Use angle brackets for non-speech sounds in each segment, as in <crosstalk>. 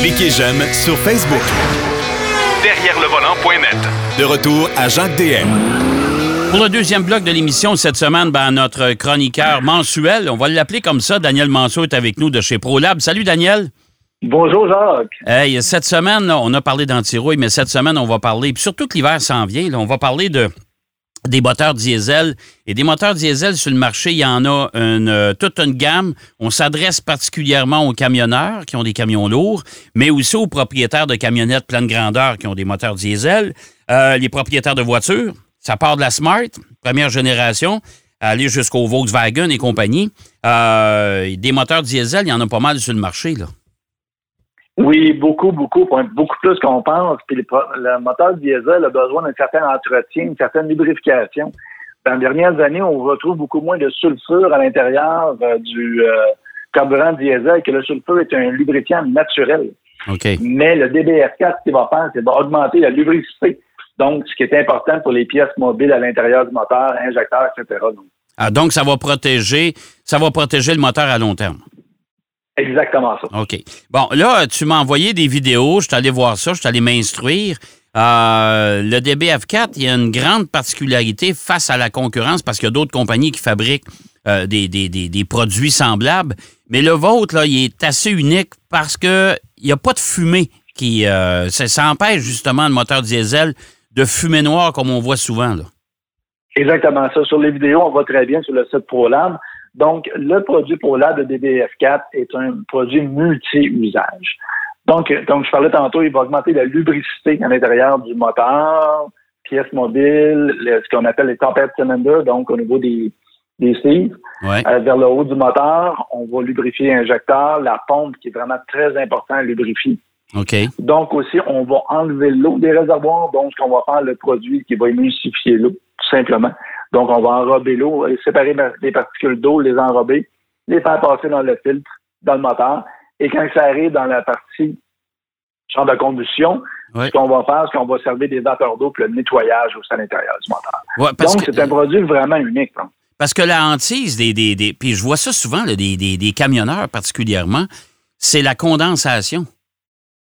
Cliquez j'aime sur Facebook. Derrière le volant.net. De retour à Jacques DM. Pour le deuxième bloc de l'émission cette semaine, ben, notre chroniqueur mensuel, on va l'appeler comme ça, Daniel Manceau est avec nous de chez ProLab. Salut Daniel. Bonjour Jacques. Hey, cette semaine, on a parlé d'antirouille, mais cette semaine, on va parler, puis surtout que l'hiver s'en vient, là, on va parler de des moteurs diesel. Et des moteurs diesel sur le marché, il y en a une, euh, toute une gamme. On s'adresse particulièrement aux camionneurs qui ont des camions lourds, mais aussi aux propriétaires de camionnettes pleine grandeur qui ont des moteurs diesel, euh, les propriétaires de voitures. Ça part de la Smart, première génération, aller jusqu'au Volkswagen et compagnie. Euh, des moteurs diesel, il y en a pas mal sur le marché. Là. Oui, beaucoup, beaucoup, beaucoup plus qu'on pense. Puis le, moteur diesel a besoin d'un certain entretien, une certaine lubrification. Dans les dernières années, on retrouve beaucoup moins de sulfure à l'intérieur euh, du euh, carburant diesel que le sulfure est un lubrifiant naturel. Mais le DBF4, ce qu'il va faire, c'est augmenter la lubricité. Donc, ce qui est important pour les pièces mobiles à l'intérieur du moteur, injecteur, etc. Ah, donc, ça va protéger, ça va protéger le moteur à long terme. Exactement ça. OK. Bon, là, tu m'as envoyé des vidéos, je suis allé voir ça, je suis allé m'instruire. Euh, le DBF4, il y a une grande particularité face à la concurrence parce qu'il y a d'autres compagnies qui fabriquent euh, des, des, produits semblables. Mais le vôtre, là, il est assez unique parce qu'il n'y a pas de fumée qui. Euh, ça, empêche justement le moteur diesel de fumer noire comme on voit souvent. Là. Exactement ça. Sur les vidéos, on voit très bien sur le site ProLab. Donc, le produit ProLab de DBF4 est un produit multi-usage. Donc, comme je parlais tantôt, il va augmenter la lubricité à l'intérieur du moteur, pièces mobiles, ce qu'on appelle les tempêtes cylinders, donc au niveau des, des euh, vers le haut du moteur, on va lubrifier l'injecteur, la pompe qui est vraiment très important à lubrifier. Donc aussi, on va enlever l'eau des réservoirs, donc ce qu'on va faire, le produit qui va émulsifier l'eau, tout simplement. Donc, on va enrober l'eau, séparer les particules d'eau, les enrober, les faire passer dans le filtre, dans le moteur. Et quand ça arrive dans la partie chambre de combustion, ce qu'on va faire, c'est qu'on va servir des vapeurs d'eau pour le nettoyage au sein l'intérieur du moteur. Donc, c'est un produit vraiment unique. Parce que la hantise des, des, puis je vois ça souvent, des, des, des, camionneurs particulièrement, c'est la condensation.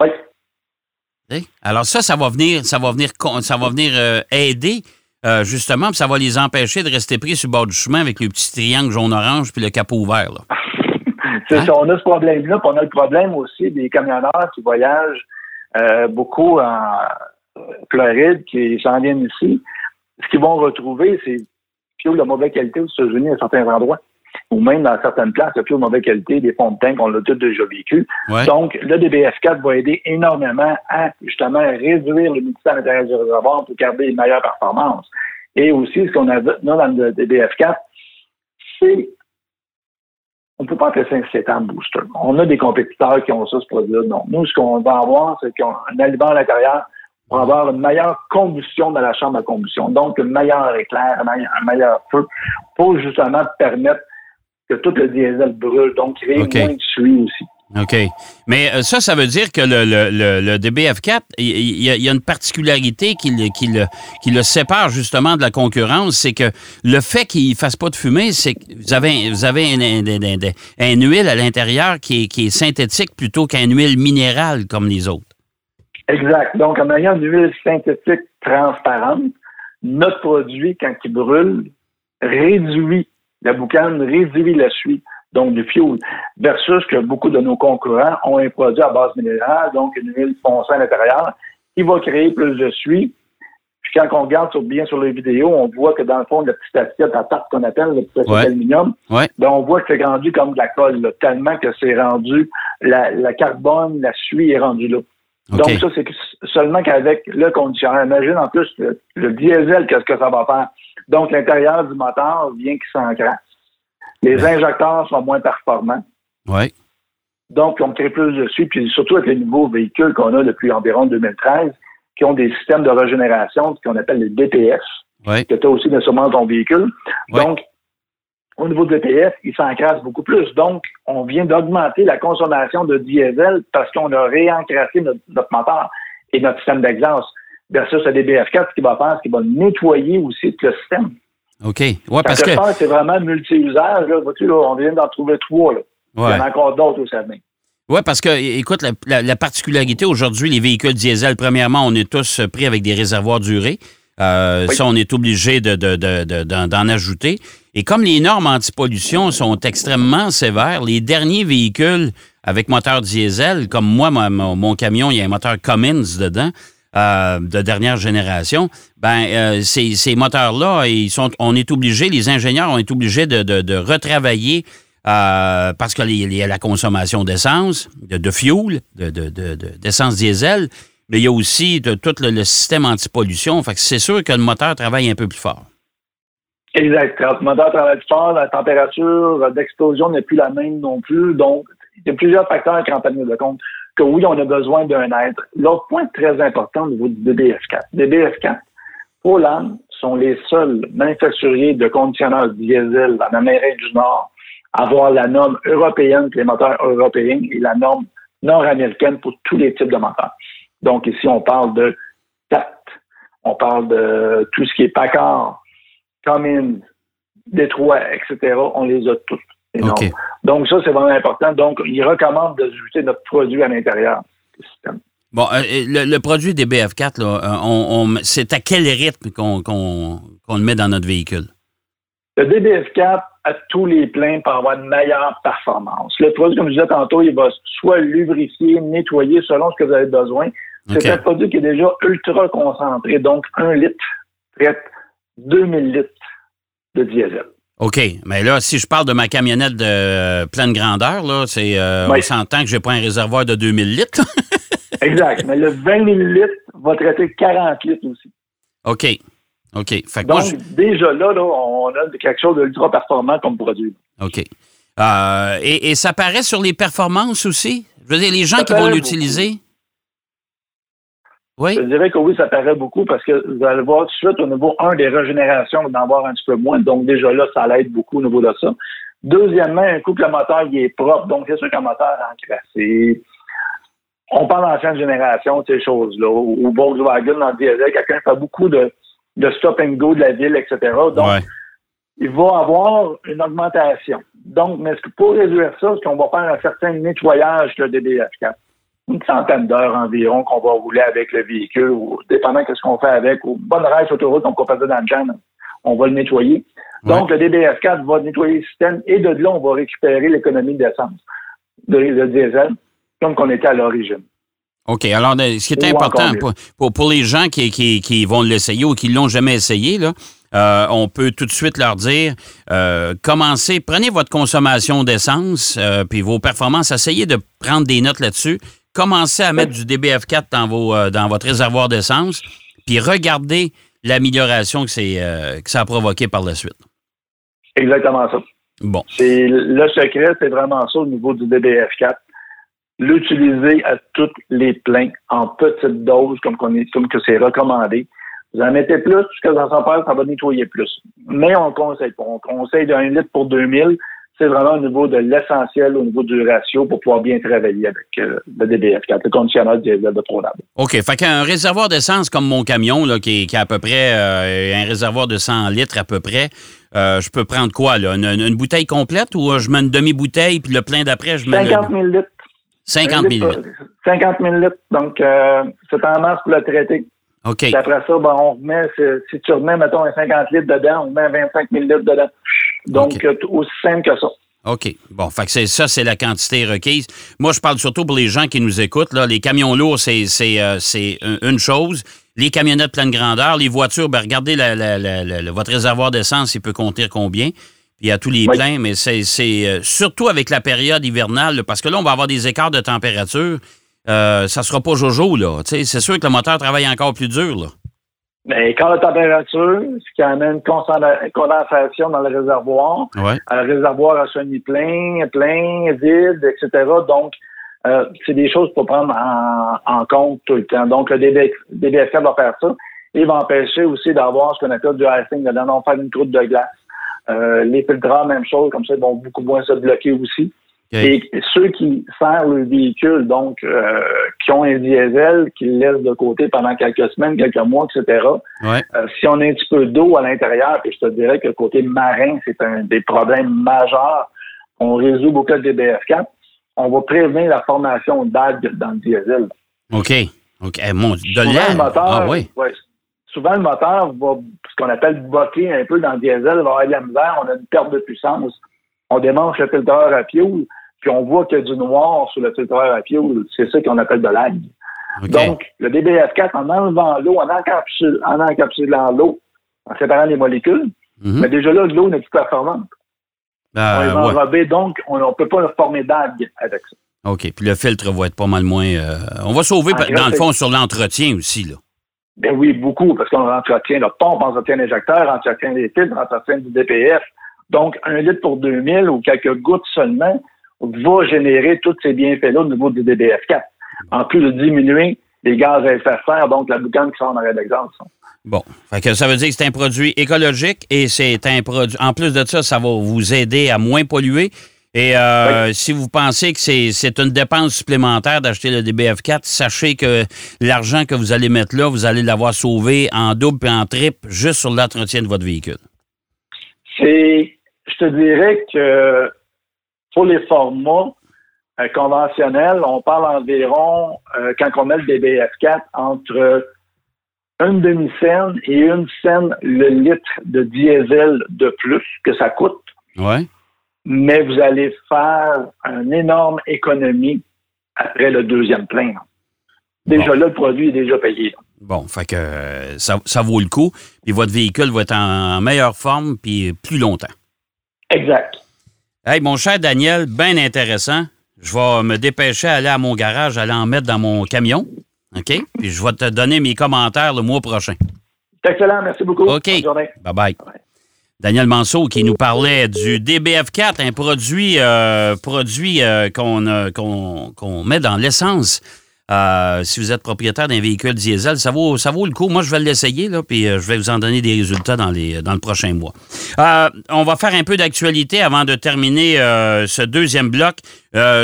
Oui. Alors ça, ça va venir, ça va venir, ça va venir euh, aider euh, justement, puis ça va les empêcher de rester pris sur le bord du chemin avec le petit triangle jaune-orange puis le capot ouvert. <laughs> C'est hein? ça, on a ce problème-là, puis on a le problème aussi des camionneurs qui voyagent euh, beaucoup en Floride, qui s'en viennent ici. Ce qu'ils vont retrouver, c'est fioul de mauvaise qualité aux États-Unis à certains endroits ou même dans certaines places, le plus de mauvaise qualité, des fonds de teint qu'on a tous déjà vécu. Donc, le DBF4 va aider énormément à justement réduire l'humidité à l'intérieur du réservoir pour garder une meilleure performance. Et aussi, ce qu'on a dans le DBF4, c'est on ne peut pas faire ça un 7 ans booster. On a des compétiteurs qui ont ça, ce produit-là. Donc, nous, ce qu'on va avoir, c'est qu'on a un aliment à l'intérieur pour avoir une meilleure combustion dans la chambre à combustion. Donc, un meilleur éclair, un meilleur feu pour justement permettre que tout le diesel brûle, donc il y a moins de suie aussi. OK. Mais euh, ça, ça veut dire que le, le, le, DBF4, il y, a une particularité qui le, qui, le, qui le sépare justement de la concurrence, c'est que le fait qu'il ne fasse pas de fumée, c'est que vous avez, vous avez un, huile à l'intérieur qui est, qui est synthétique plutôt qu'un huile minérale comme les autres. Exact. Donc, en ayant une huile synthétique transparente, notre produit, quand il brûle, réduit la boucane réduit la suie, donc du fioul, versus que beaucoup de nos concurrents ont un produit à base minérale, donc une huile foncée à l'intérieur, qui va créer plus de suie. Puis quand on regarde bien sur les vidéos, on voit que dans le fond, la petite assiette à tarte qu'on appelle le petit assiette d'aluminium, ben, on voit que c'est rendu comme de la colle, tellement que c'est rendu, la, carbone, la suie est rendue là. Donc ça, c'est seulement qu'avec le conditionneur. Imagine en plus le, le diesel, qu'est-ce que ça va faire? Donc, l'intérieur du moteur vient qui s'encrasse. Les injecteurs sont moins performants. Oui. Donc, on crée plus dessus, puis surtout avec les nouveaux véhicules qu'on a depuis environ 2013, qui ont des systèmes de régénération qu'on appelle les DPS, oui. que tu as aussi sûrement ton véhicule. Donc, au niveau de DPS, ils s'encrassent beaucoup plus. Donc, on vient d'augmenter la consommation de diesel parce qu'on a réencrassé notre, notre moteur et notre système d'exhaust versus le DBF4, ce qu'il va faire, c'est qu'il va nettoyer aussi tout le système. OK. Ouais, parce que. c'est vraiment multi-usage. Là, on vient d'en trouver trois. Là. Il y en a encore d'autres au Saguenay. Oui, parce que, écoute, la, particularité aujourd'hui, les véhicules diesel, premièrement, on est tous pris avec des réservoirs durés. Euh, ça, on est obligé d'en de, ajouter. Et comme les normes anti-pollution sont extrêmement sévères, les derniers véhicules avec moteur diesel, comme moi, mon, camion, il y a un moteur Cummins dedans, euh, de dernière génération, ben euh, ces, moteurs-là, ils sont, on est obligé, les ingénieurs ont été obligés de, retravailler parce qu'il y a la consommation d'essence, de, fuel, d'essence diesel, mais il y a aussi tout le, système anti-pollution. Fait que c'est sûr que le moteur travaille un peu plus fort. Exact. Quand le moteur travaille plus fort, la température d'explosion n'est plus la même non plus. Donc, il y a plusieurs facteurs qui en tenir de compte que oui, on a besoin d'un être. L'autre point très important au niveau du DBF4. DBF4, Poland sont les seuls manufacturiers de conditionneurs diesel en Amérique du Nord à avoir la norme européenne pour les moteurs européens et la norme nord-américaine pour tous les types de moteurs. Donc ici, on parle de TAT, on parle de tout ce qui est Packard, Cummins, Détroit, etc. On les a toutes. Donc ça, c'est vraiment important. Donc, ils recommandent d'ajouter notre produit à l'intérieur du système. Bon, euh, le, produit des BF4, là, euh, c'est à quel rythme qu'on le met dans notre véhicule? Le DBF4, à tous les pleins, pour avoir une meilleure performance. Le produit, comme je disais tantôt, il va soit lubrifier, nettoyer selon ce que vous avez besoin. C'est un produit qui est déjà ultra concentré. Donc, un litre traite 2000 litres de diesel. OK. Mais là, si je parle de ma camionnette de euh, pleine grandeur, là, c'est, euh, on s'entend que je n'ai pas un réservoir de 2000 litres. <laughs> exact. Mais le 20 000 litres va traiter 40 litres aussi. OK. OK. Donc, déjà là, là, on a quelque chose d'ultra performant comme produit. OK. Euh, et, ça paraît sur les performances aussi? Je veux dire, les gens qui vont l'utiliser? Je dirais que oui, ça paraît beaucoup parce que vous allez voir tout de suite au niveau, un, des régénérations, d'en voir un petit peu moins. Donc, déjà là, ça l'aide beaucoup au niveau de ça. Deuxièmement, un coup que le moteur il est propre. Donc, c'est sûr qu'un moteur encrassé. On parle d'ancienne génération, ces choses-là. Ou Volkswagen dans le diesel, quelqu'un fait beaucoup de, de stop and go de la ville, etc. Donc, il va avoir une augmentation. Donc, mais pour réduire ça, c'est qu'on va faire un certain nettoyage de DBF4 une centaine d'heures environ qu'on va rouler avec le véhicule, ou dépendant de ce qu'on fait avec, ou bonne race autoroute, on peut passer dans le jam, on va le nettoyer. Donc, le DBF4 va nettoyer le système et de là, on va récupérer l'économie d'essence, de, de diesel, comme qu'on était à l'origine. OK. Alors, ce qui est important pour, pour, les gens qui, qui, qui vont l'essayer ou qui ne l'ont jamais essayé, là, euh, on peut tout de suite leur dire euh, commencez, prenez votre consommation d'essence, euh, puis vos performances, essayez de prendre des notes là-dessus commencez à mettre du DBF4 dans, vos, euh, dans votre réservoir d'essence, puis regardez l'amélioration que, euh, que ça a provoqué par la suite. Exactement ça. Bon. C'est, le secret, c'est vraiment ça au niveau du DBF4. L'utiliser à toutes les pleins en petite dose, comme, comme que c'est recommandé. Vous en mettez plus, puisque dans son père, ça va nettoyer plus. Mais on conseille pas. On conseille d'un litre pour 2000 c'est vraiment au niveau de l'essentiel, au niveau du ratio pour pouvoir bien travailler avec euh, le DBF4, le conditionneur diesel de ProLab. OK. Fait qu'un réservoir d'essence comme mon camion, là, qui, qui a à peu près euh, un réservoir de 100 litres à peu près, euh, je peux prendre quoi, là? Une, bouteille complète ou je mets une demi-bouteille puis le plein d'après, je mets. 50 000 litres. 50 000 litres. 50 000 litres. Donc, c'est en masse pour le traiter. OK. après ça, ben, on remet, si tu remets, mettons, un 50 litres dedans, on met 25 000 litres dedans. Donc, euh, aussi simple que ça. OK. Bon, fait que c'est ça, c'est la quantité requise. Moi, je parle surtout pour les gens qui nous écoutent. Là. Les camions lourds, c'est, euh, une chose. Les camionnettes pleine grandeur, les voitures, ben, regardez votre réservoir d'essence, il peut contenir combien? Puis il y a tous les pleins, mais c'est, euh, surtout avec la période hivernale, parce que là, on va avoir des écarts de température. Euh, ça sera pas jojo, là. c'est sûr que le moteur travaille encore plus dur, là. Mais quand la température, ce qui amène une condensation dans le réservoir, ouais. Euh, le réservoir a semi-plein, plein, vide, etc. Donc, euh, c'est des choses pour prendre en, compte tout le temps. Donc, le DBF, va faire ça. Il va empêcher aussi d'avoir ce qu'on appelle du icing dedans, donc faire une croûte de glace. Euh, les filtres, même chose, comme ça, ils vont beaucoup moins se bloquer aussi. Et ceux qui servent le véhicule, donc euh, qui ont un diesel, qui le laissent de côté pendant quelques semaines, quelques mois, etc. Euh, si on a un petit peu d'eau à l'intérieur, puis je te dirais que côté marin, c'est un des problèmes majeurs. On résout beaucoup de DBF4. on va prévenir la formation d'algues dans le diesel. OK. OK. Eh, mon, de Souvent, le l'air. moteur, Ah oui. ouais, souvent, le moteur va, ce qu'on appelle bloquer un peu dans le diesel, va avoir de la misère, on a une perte de puissance. On démange le filtreur à fioul, puis on voit qu'il y a du noir sur le filtreur à fioul. C'est ça qu'on appelle de l'algue. Donc, le DBF4, en enlevant l'eau, en, en encapsulant l'eau, en séparant les molécules, Mhm. mais déjà là, l'eau n'est plus performante. on Euh, les va ouais. donc on ne peut pas former d'algues avec ça. OK. Puis le filtre va être pas mal moins. euh, on va sauver, dans le fond, sur l'entretien aussi, là. Ben oui, beaucoup, parce qu'on entretient le pompe, on entretient l'injecteur, on entretient les filtres, on entretient du DPF. Donc, un litre pour 2000 ou quelques gouttes seulement va générer tous ces bienfaits-là au niveau du DBF4. En plus de diminuer les gaz à effet de serre, donc la boucane qui sort en arrêt d'exemple. Bon. Fait que ça veut dire que c'est un produit écologique et c'est un produit. En plus de ça, ça va vous aider à moins polluer. Et euh, si vous pensez que c'est c'est une dépense supplémentaire d'acheter le DBF4, sachez que l'argent que vous allez mettre là, vous allez l'avoir sauvé en double et en triple juste sur l'entretien de votre véhicule. C'est, je te dirais que pour les formats euh, conventionnels, on parle environ, euh, quand on met le DBF4, entre une demi-scène et une scène le litre de diesel de plus que ça coûte. Ouais. mais vous allez faire une énorme économie après le deuxième plein. Déjà Bon. là, le produit est déjà payé. Bon, fait que euh, ça, ça vaut le coup. Puis votre véhicule va être en meilleure forme puis plus longtemps. Exact. Hey, mon cher Daniel, bien intéressant. Je vais me dépêcher à aller à mon garage, aller en mettre dans mon camion. OK? Puis je vais te donner mes commentaires le mois prochain. C'est excellent. Merci beaucoup. OK. Bonne journée. Bye-bye. Bye. Daniel Manceau qui nous parlait du DBF4, un produit, euh, produit euh, qu'on euh, qu'on met dans l'essence. Euh, si vous êtes propriétaire d'un véhicule diesel, ça vaut, vaut le coup. Moi, je vais l'essayer, là, puis euh, je vais vous en donner des résultats dans, le prochain mois. Euh, on va faire un peu d'actualité avant de terminer ce deuxième bloc.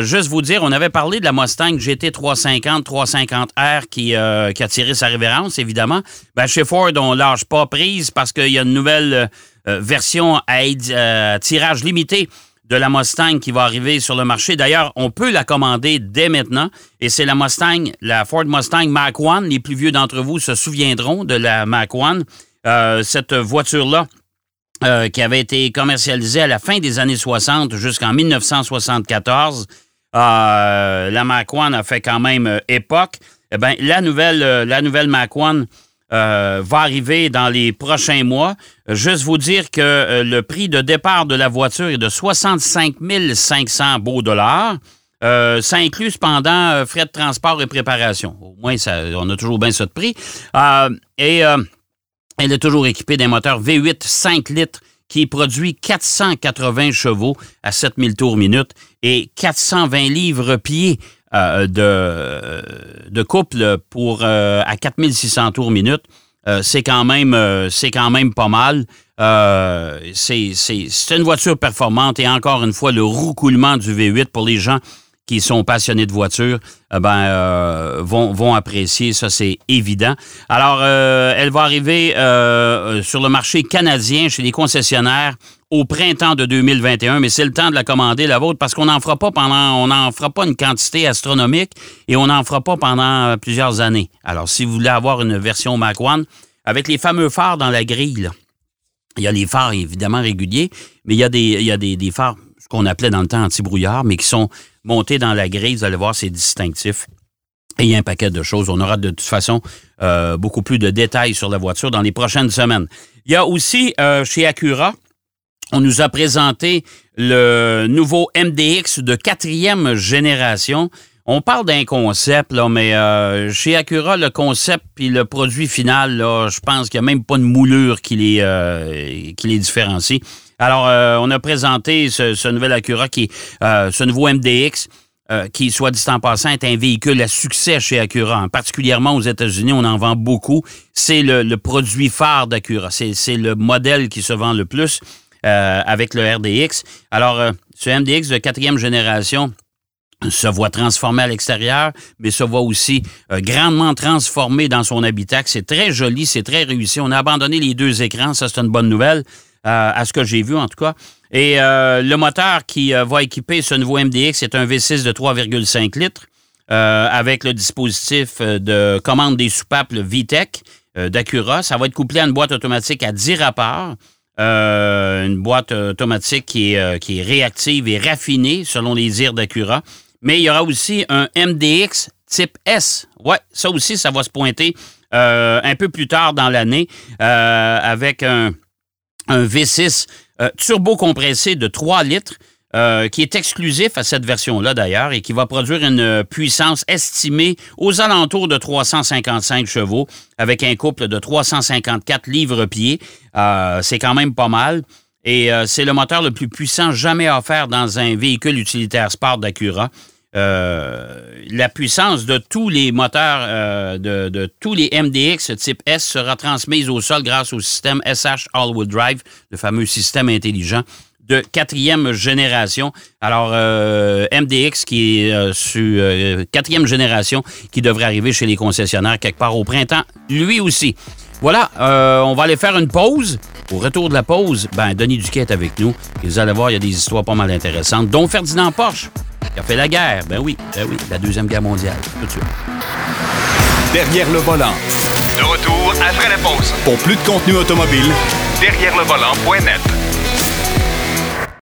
Juste vous dire, on avait parlé de la Mustang GT 350, 350R qui, qui a tiré sa révérence, évidemment. Ben, chez Ford, on lâche pas prise parce qu'il y a une nouvelle version à tirage limité de la Mustang qui va arriver sur le marché. D'ailleurs, on peut la commander dès maintenant. Et c'est la Mustang, la Ford Mustang Mach 1. Les plus vieux d'entre vous se souviendront de la Mach 1. Euh, cette voiture-là, euh, qui avait été commercialisée à la fin des années 60 jusqu'en 1974. Euh, la Mach 1 a fait quand même époque. Eh ben, la nouvelle, la nouvelle Mach 1 euh, va arriver dans les prochains mois. Juste vous dire que euh, le prix de départ de la voiture est de 65 500 beaux dollars. Euh, ça inclut cependant frais de transport et préparation. Au moins, on a toujours bien ça de prix. Et elle est toujours équipée d'un moteur V8 5 litres qui produit 480 chevaux à 7000 tours minute et 420 livres-pieds euh, de, couple pour, euh, à 4600 tours minute. Euh, c'est quand même euh, c'est quand même pas mal. Euh, c'est une voiture performante et encore une fois, le roucoulement du V8 pour les gens qui sont passionnés de voitures euh, ben, euh, vont, vont apprécier, ça c'est évident. Alors, euh, elle va arriver euh, sur le marché canadien chez les concessionnaires au printemps de 2021, mais c'est le temps de la commander, la vôtre, parce qu'on n'en fera pas pendant, on n'en fera pas une quantité astronomique et on n'en fera pas pendant plusieurs années. Alors, si vous voulez avoir une version Mac One, avec les fameux phares dans la grille, il y a les phares évidemment réguliers, mais il y a des, il y a des, des phares, qu'on appelait dans le temps anti-brouillard, mais qui sont montés dans la grille. Vous allez voir, c'est distinctif. Et il y a un paquet de choses. On aura de toute façon euh, beaucoup plus de détails sur la voiture dans les prochaines semaines. Il y a aussi euh, chez Acura, on nous a présenté le nouveau MDX de quatrième génération. On parle d'un concept, là, mais euh, chez Acura, le concept puis le produit final, là, je pense qu'il n'y a même pas de moulure qui les, qui les différencie. Alors, euh, on a présenté ce, ce nouvel Acura, qui, euh, ce nouveau MDX, euh, qui, soit dit en passant, est un véhicule à succès chez Acura. hein. Particulièrement aux États-Unis, on en vend beaucoup. C'est le, produit phare d'Acura. C'est le modèle qui se vend le plus avec le RDX. Alors, ce MDX de quatrième génération se voit transformé à l'extérieur, mais se voit aussi grandement transformé dans son habitacle. C'est très joli, c'est très réussi. On a abandonné les deux écrans, ça c'est une bonne nouvelle, à ce que j'ai vu en tout cas. Et le moteur qui va équiper ce nouveau MDX, c'est un V6 de 3,5 litres avec le dispositif de commande des soupapes, le VTEC d'Acura. Ça va être couplé à une boîte automatique à 10 rapports. une boîte automatique qui est, qui est réactive et raffinée selon les dires d'Acura. Mais il y aura aussi un MDX type S. Ouais, ça aussi, ça va se pointer euh, un peu plus tard dans l'année euh, avec un, V6 euh, turbo compressé de 3 litres. qui est exclusif à cette version-là d'ailleurs et qui va produire une puissance estimée aux alentours de 355 chevaux avec un couple de 354 livres-pieds. c'est quand même pas mal. Et c'est le moteur le plus puissant jamais offert dans un véhicule utilitaire sport d'Acura. Euh, la puissance de tous les moteurs, euh, de, tous les MDX type S sera transmise au sol grâce au système SH All-Wheel Drive, le fameux système intelligent de quatrième génération. Alors, euh, MDX qui est sur quatrième génération, qui devrait arriver chez les concessionnaires quelque part au printemps, lui aussi. Voilà, on va aller faire une pause. Au retour de la pause, ben, Denis Duquet est avec nous. Et vous allez voir, il y a des histoires pas mal intéressantes, dont Ferdinand Porsche qui a fait la guerre. Ben oui, ben oui, la Deuxième Guerre mondiale, tout de suite. Derrière le volant. De retour après la pause. Pour plus de contenu automobile, derrière le volant.net.